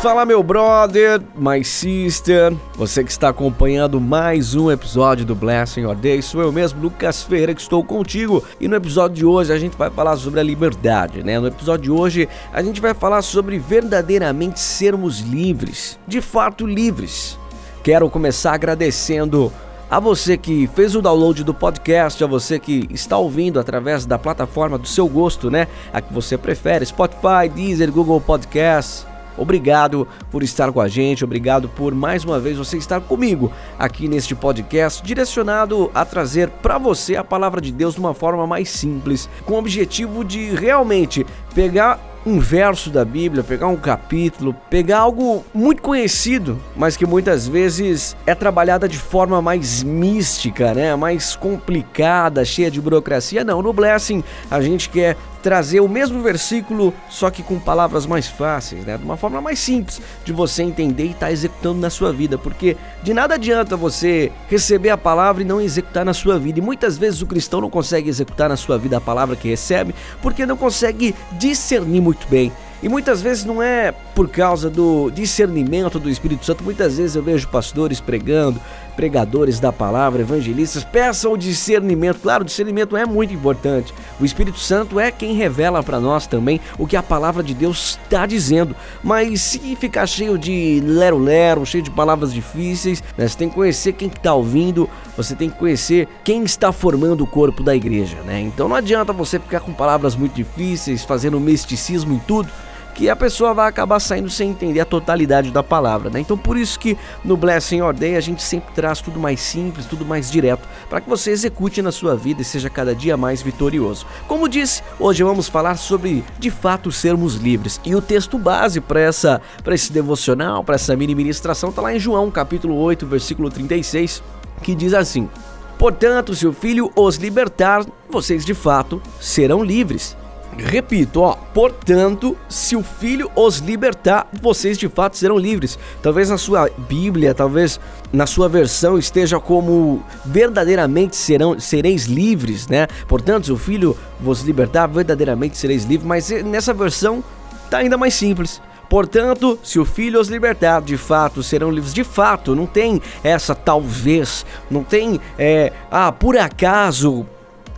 Fala meu brother, my sister, você que está acompanhando mais um episódio do Blessing Your Day, sou eu mesmo, Lucas Ferreira, que estou contigo. E no episódio de hoje a gente vai falar sobre a liberdade, né? No episódio de hoje a gente vai falar sobre verdadeiramente sermos livres, de fato livres. Quero começar agradecendo a você que fez o download do podcast, a você que está ouvindo através da plataforma do seu gosto, né? A que você prefere, Spotify, Deezer, Google Podcasts. Obrigado por estar com a gente, obrigado por mais uma vez você estar comigo aqui neste podcast direcionado a trazer para você a palavra de Deus de uma forma mais simples, com o objetivo de realmente pegar um verso da Bíblia, pegar um capítulo, pegar algo muito conhecido, mas que muitas vezes é trabalhada de forma mais mística, né? Mais complicada, cheia de burocracia. Não, no Blessing a gente quer trazer o mesmo versículo, só que com palavras mais fáceis, né? De uma forma mais simples de você entender e estar tá executando na sua vida, porque de nada adianta você receber a palavra e não executar na sua vida. E muitas vezes o cristão não consegue executar na sua vida a palavra que recebe, porque não consegue discernir muito bem. E muitas vezes não é por causa do discernimento do Espírito Santo. Muitas vezes eu vejo pastores pregando, pregadores da palavra, evangelistas, peçam o discernimento. Claro, o discernimento é muito importante. O Espírito Santo é quem revela para nós também o que a palavra de Deus está dizendo. Mas se ficar cheio de lero-lero, cheio de palavras difíceis, né, você tem que conhecer quem está ouvindo, você tem que conhecer quem está formando o corpo da igreja. Né? Então não adianta você ficar com palavras muito difíceis, fazendo misticismo em tudo que a pessoa vai acabar saindo sem entender a totalidade da palavra, né? Então por isso que no Blessing Your Day a gente sempre traz tudo mais simples, tudo mais direto, para que você execute na sua vida e seja cada dia mais vitorioso. Como disse, hoje vamos falar sobre de fato sermos livres. E o texto base para essa para esse devocional, para essa mini ministração tá lá em João, capítulo 8, versículo 36, que diz assim: Portanto, se o filho os libertar, vocês de fato serão livres. Repito, ó, portanto, se o filho os libertar, vocês de fato serão livres. Talvez na sua Bíblia, talvez na sua versão esteja como verdadeiramente serão sereis livres, né? Portanto, se o filho vos libertar, verdadeiramente sereis livres, mas nessa versão tá ainda mais simples. Portanto, se o filho os libertar, de fato serão livres. De fato, não tem essa talvez, não tem, é, ah, por acaso,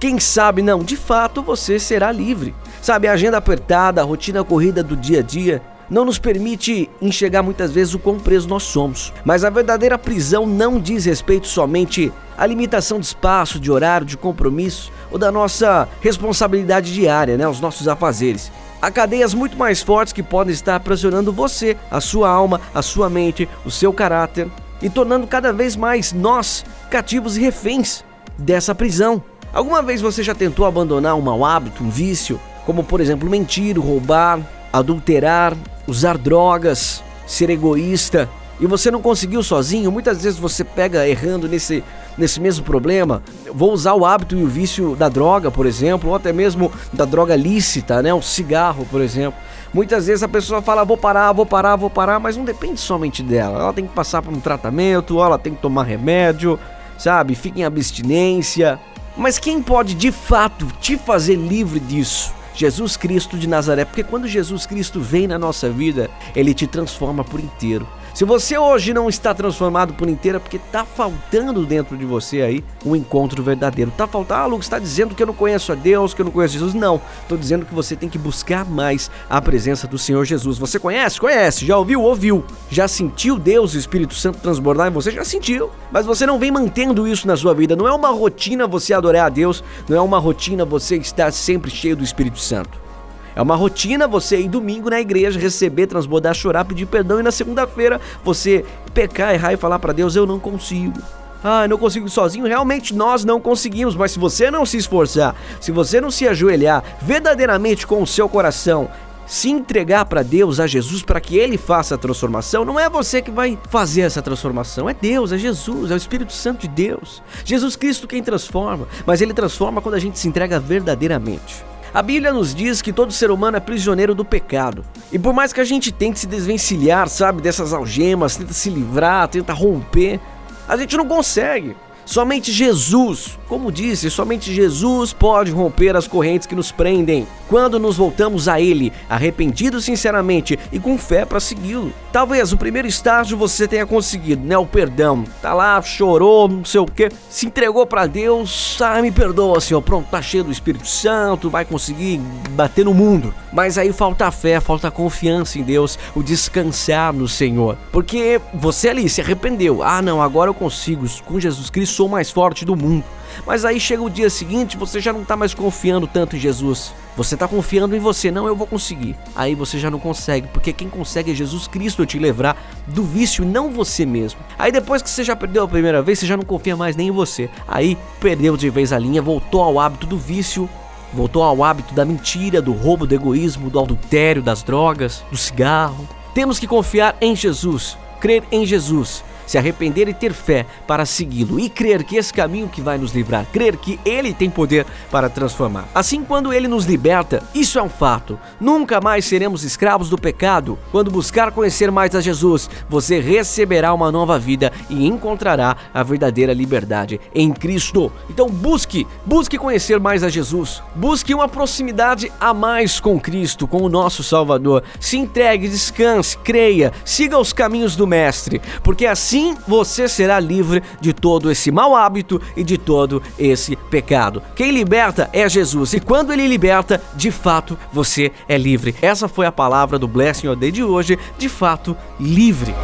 quem sabe não, de fato você será livre. Sabe, a agenda apertada, a rotina corrida do dia a dia não nos permite enxergar muitas vezes o quão preso nós somos. Mas a verdadeira prisão não diz respeito somente à limitação de espaço, de horário, de compromisso ou da nossa responsabilidade diária, né, os nossos afazeres. Há cadeias muito mais fortes que podem estar pressionando você, a sua alma, a sua mente, o seu caráter e tornando cada vez mais nós cativos e reféns dessa prisão. Alguma vez você já tentou abandonar um mau hábito, um vício, como por exemplo mentir, roubar, adulterar, usar drogas, ser egoísta, e você não conseguiu sozinho, muitas vezes você pega errando nesse, nesse mesmo problema. Vou usar o hábito e o vício da droga, por exemplo, ou até mesmo da droga lícita, né? O cigarro, por exemplo. Muitas vezes a pessoa fala, vou parar, vou parar, vou parar, mas não depende somente dela. Ela tem que passar por um tratamento, ela tem que tomar remédio, sabe? Fica em abstinência. Mas quem pode de fato te fazer livre disso? Jesus Cristo de Nazaré, porque quando Jesus Cristo vem na nossa vida, ele te transforma por inteiro. Se você hoje não está transformado por inteira, porque está faltando dentro de você aí um encontro verdadeiro. Está faltando, ah, Lucas, está dizendo que eu não conheço a Deus, que eu não conheço Jesus. Não, estou dizendo que você tem que buscar mais a presença do Senhor Jesus. Você conhece? Conhece. Já ouviu? Ouviu. Já sentiu Deus e o Espírito Santo transbordar em você? Já sentiu. Mas você não vem mantendo isso na sua vida. Não é uma rotina você adorar a Deus, não é uma rotina você estar sempre cheio do Espírito Santo. É uma rotina você ir domingo na igreja, receber, transbordar, chorar, pedir perdão e na segunda-feira você pecar, errar e falar para Deus: Eu não consigo. Ah, não consigo sozinho. Realmente nós não conseguimos, mas se você não se esforçar, se você não se ajoelhar verdadeiramente com o seu coração, se entregar para Deus, a Jesus, para que Ele faça a transformação, não é você que vai fazer essa transformação, é Deus, é Jesus, é o Espírito Santo de Deus. Jesus Cristo quem transforma, mas Ele transforma quando a gente se entrega verdadeiramente. A Bíblia nos diz que todo ser humano é prisioneiro do pecado. E por mais que a gente tente se desvencilhar, sabe, dessas algemas, tenta se livrar, tenta romper, a gente não consegue. Somente Jesus, como disse, somente Jesus pode romper as correntes que nos prendem. Quando nos voltamos a Ele, arrependidos sinceramente e com fé para segui-lo. Talvez o primeiro estágio você tenha conseguido, né? O perdão. Tá lá, chorou, não sei o que, se entregou para Deus. Ah, me perdoa, Senhor. Pronto, tá cheio do Espírito Santo, vai conseguir bater no mundo. Mas aí falta fé, falta confiança em Deus, o descansar no Senhor. Porque você ali se arrependeu. Ah, não, agora eu consigo. Com Jesus Cristo sou mais forte do mundo. Mas aí chega o dia seguinte, você já não está mais confiando tanto em Jesus. Você está confiando em você, não, eu vou conseguir. Aí você já não consegue, porque quem consegue é Jesus Cristo te levar do vício e não você mesmo. Aí depois que você já perdeu a primeira vez, você já não confia mais nem em você. Aí perdeu de vez a linha, voltou ao hábito do vício, voltou ao hábito da mentira, do roubo, do egoísmo, do adultério, das drogas, do cigarro. Temos que confiar em Jesus, crer em Jesus se arrepender e ter fé para segui-lo e crer que esse caminho que vai nos livrar, crer que ele tem poder para transformar. Assim, quando ele nos liberta, isso é um fato. Nunca mais seremos escravos do pecado. Quando buscar conhecer mais a Jesus, você receberá uma nova vida e encontrará a verdadeira liberdade em Cristo. Então busque, busque conhecer mais a Jesus. Busque uma proximidade a mais com Cristo, com o nosso Salvador. Se entregue, descanse, creia, siga os caminhos do mestre, porque assim assim você será livre de todo esse mau hábito e de todo esse pecado. Quem liberta é Jesus, e quando ele liberta, de fato você é livre. Essa foi a palavra do Blessing Day de hoje, de fato livre.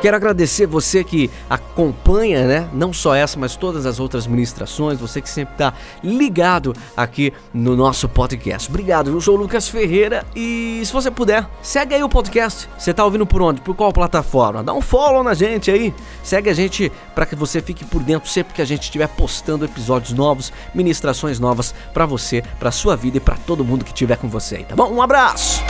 Quero agradecer você que acompanha, né? Não só essa, mas todas as outras ministrações. Você que sempre está ligado aqui no nosso podcast. Obrigado. Eu sou o Lucas Ferreira e se você puder, segue aí o podcast. Você está ouvindo por onde? Por qual plataforma? Dá um follow na gente aí. Segue a gente para que você fique por dentro sempre que a gente estiver postando episódios novos, ministrações novas para você, para sua vida e para todo mundo que estiver com você. Tá bom? Um abraço.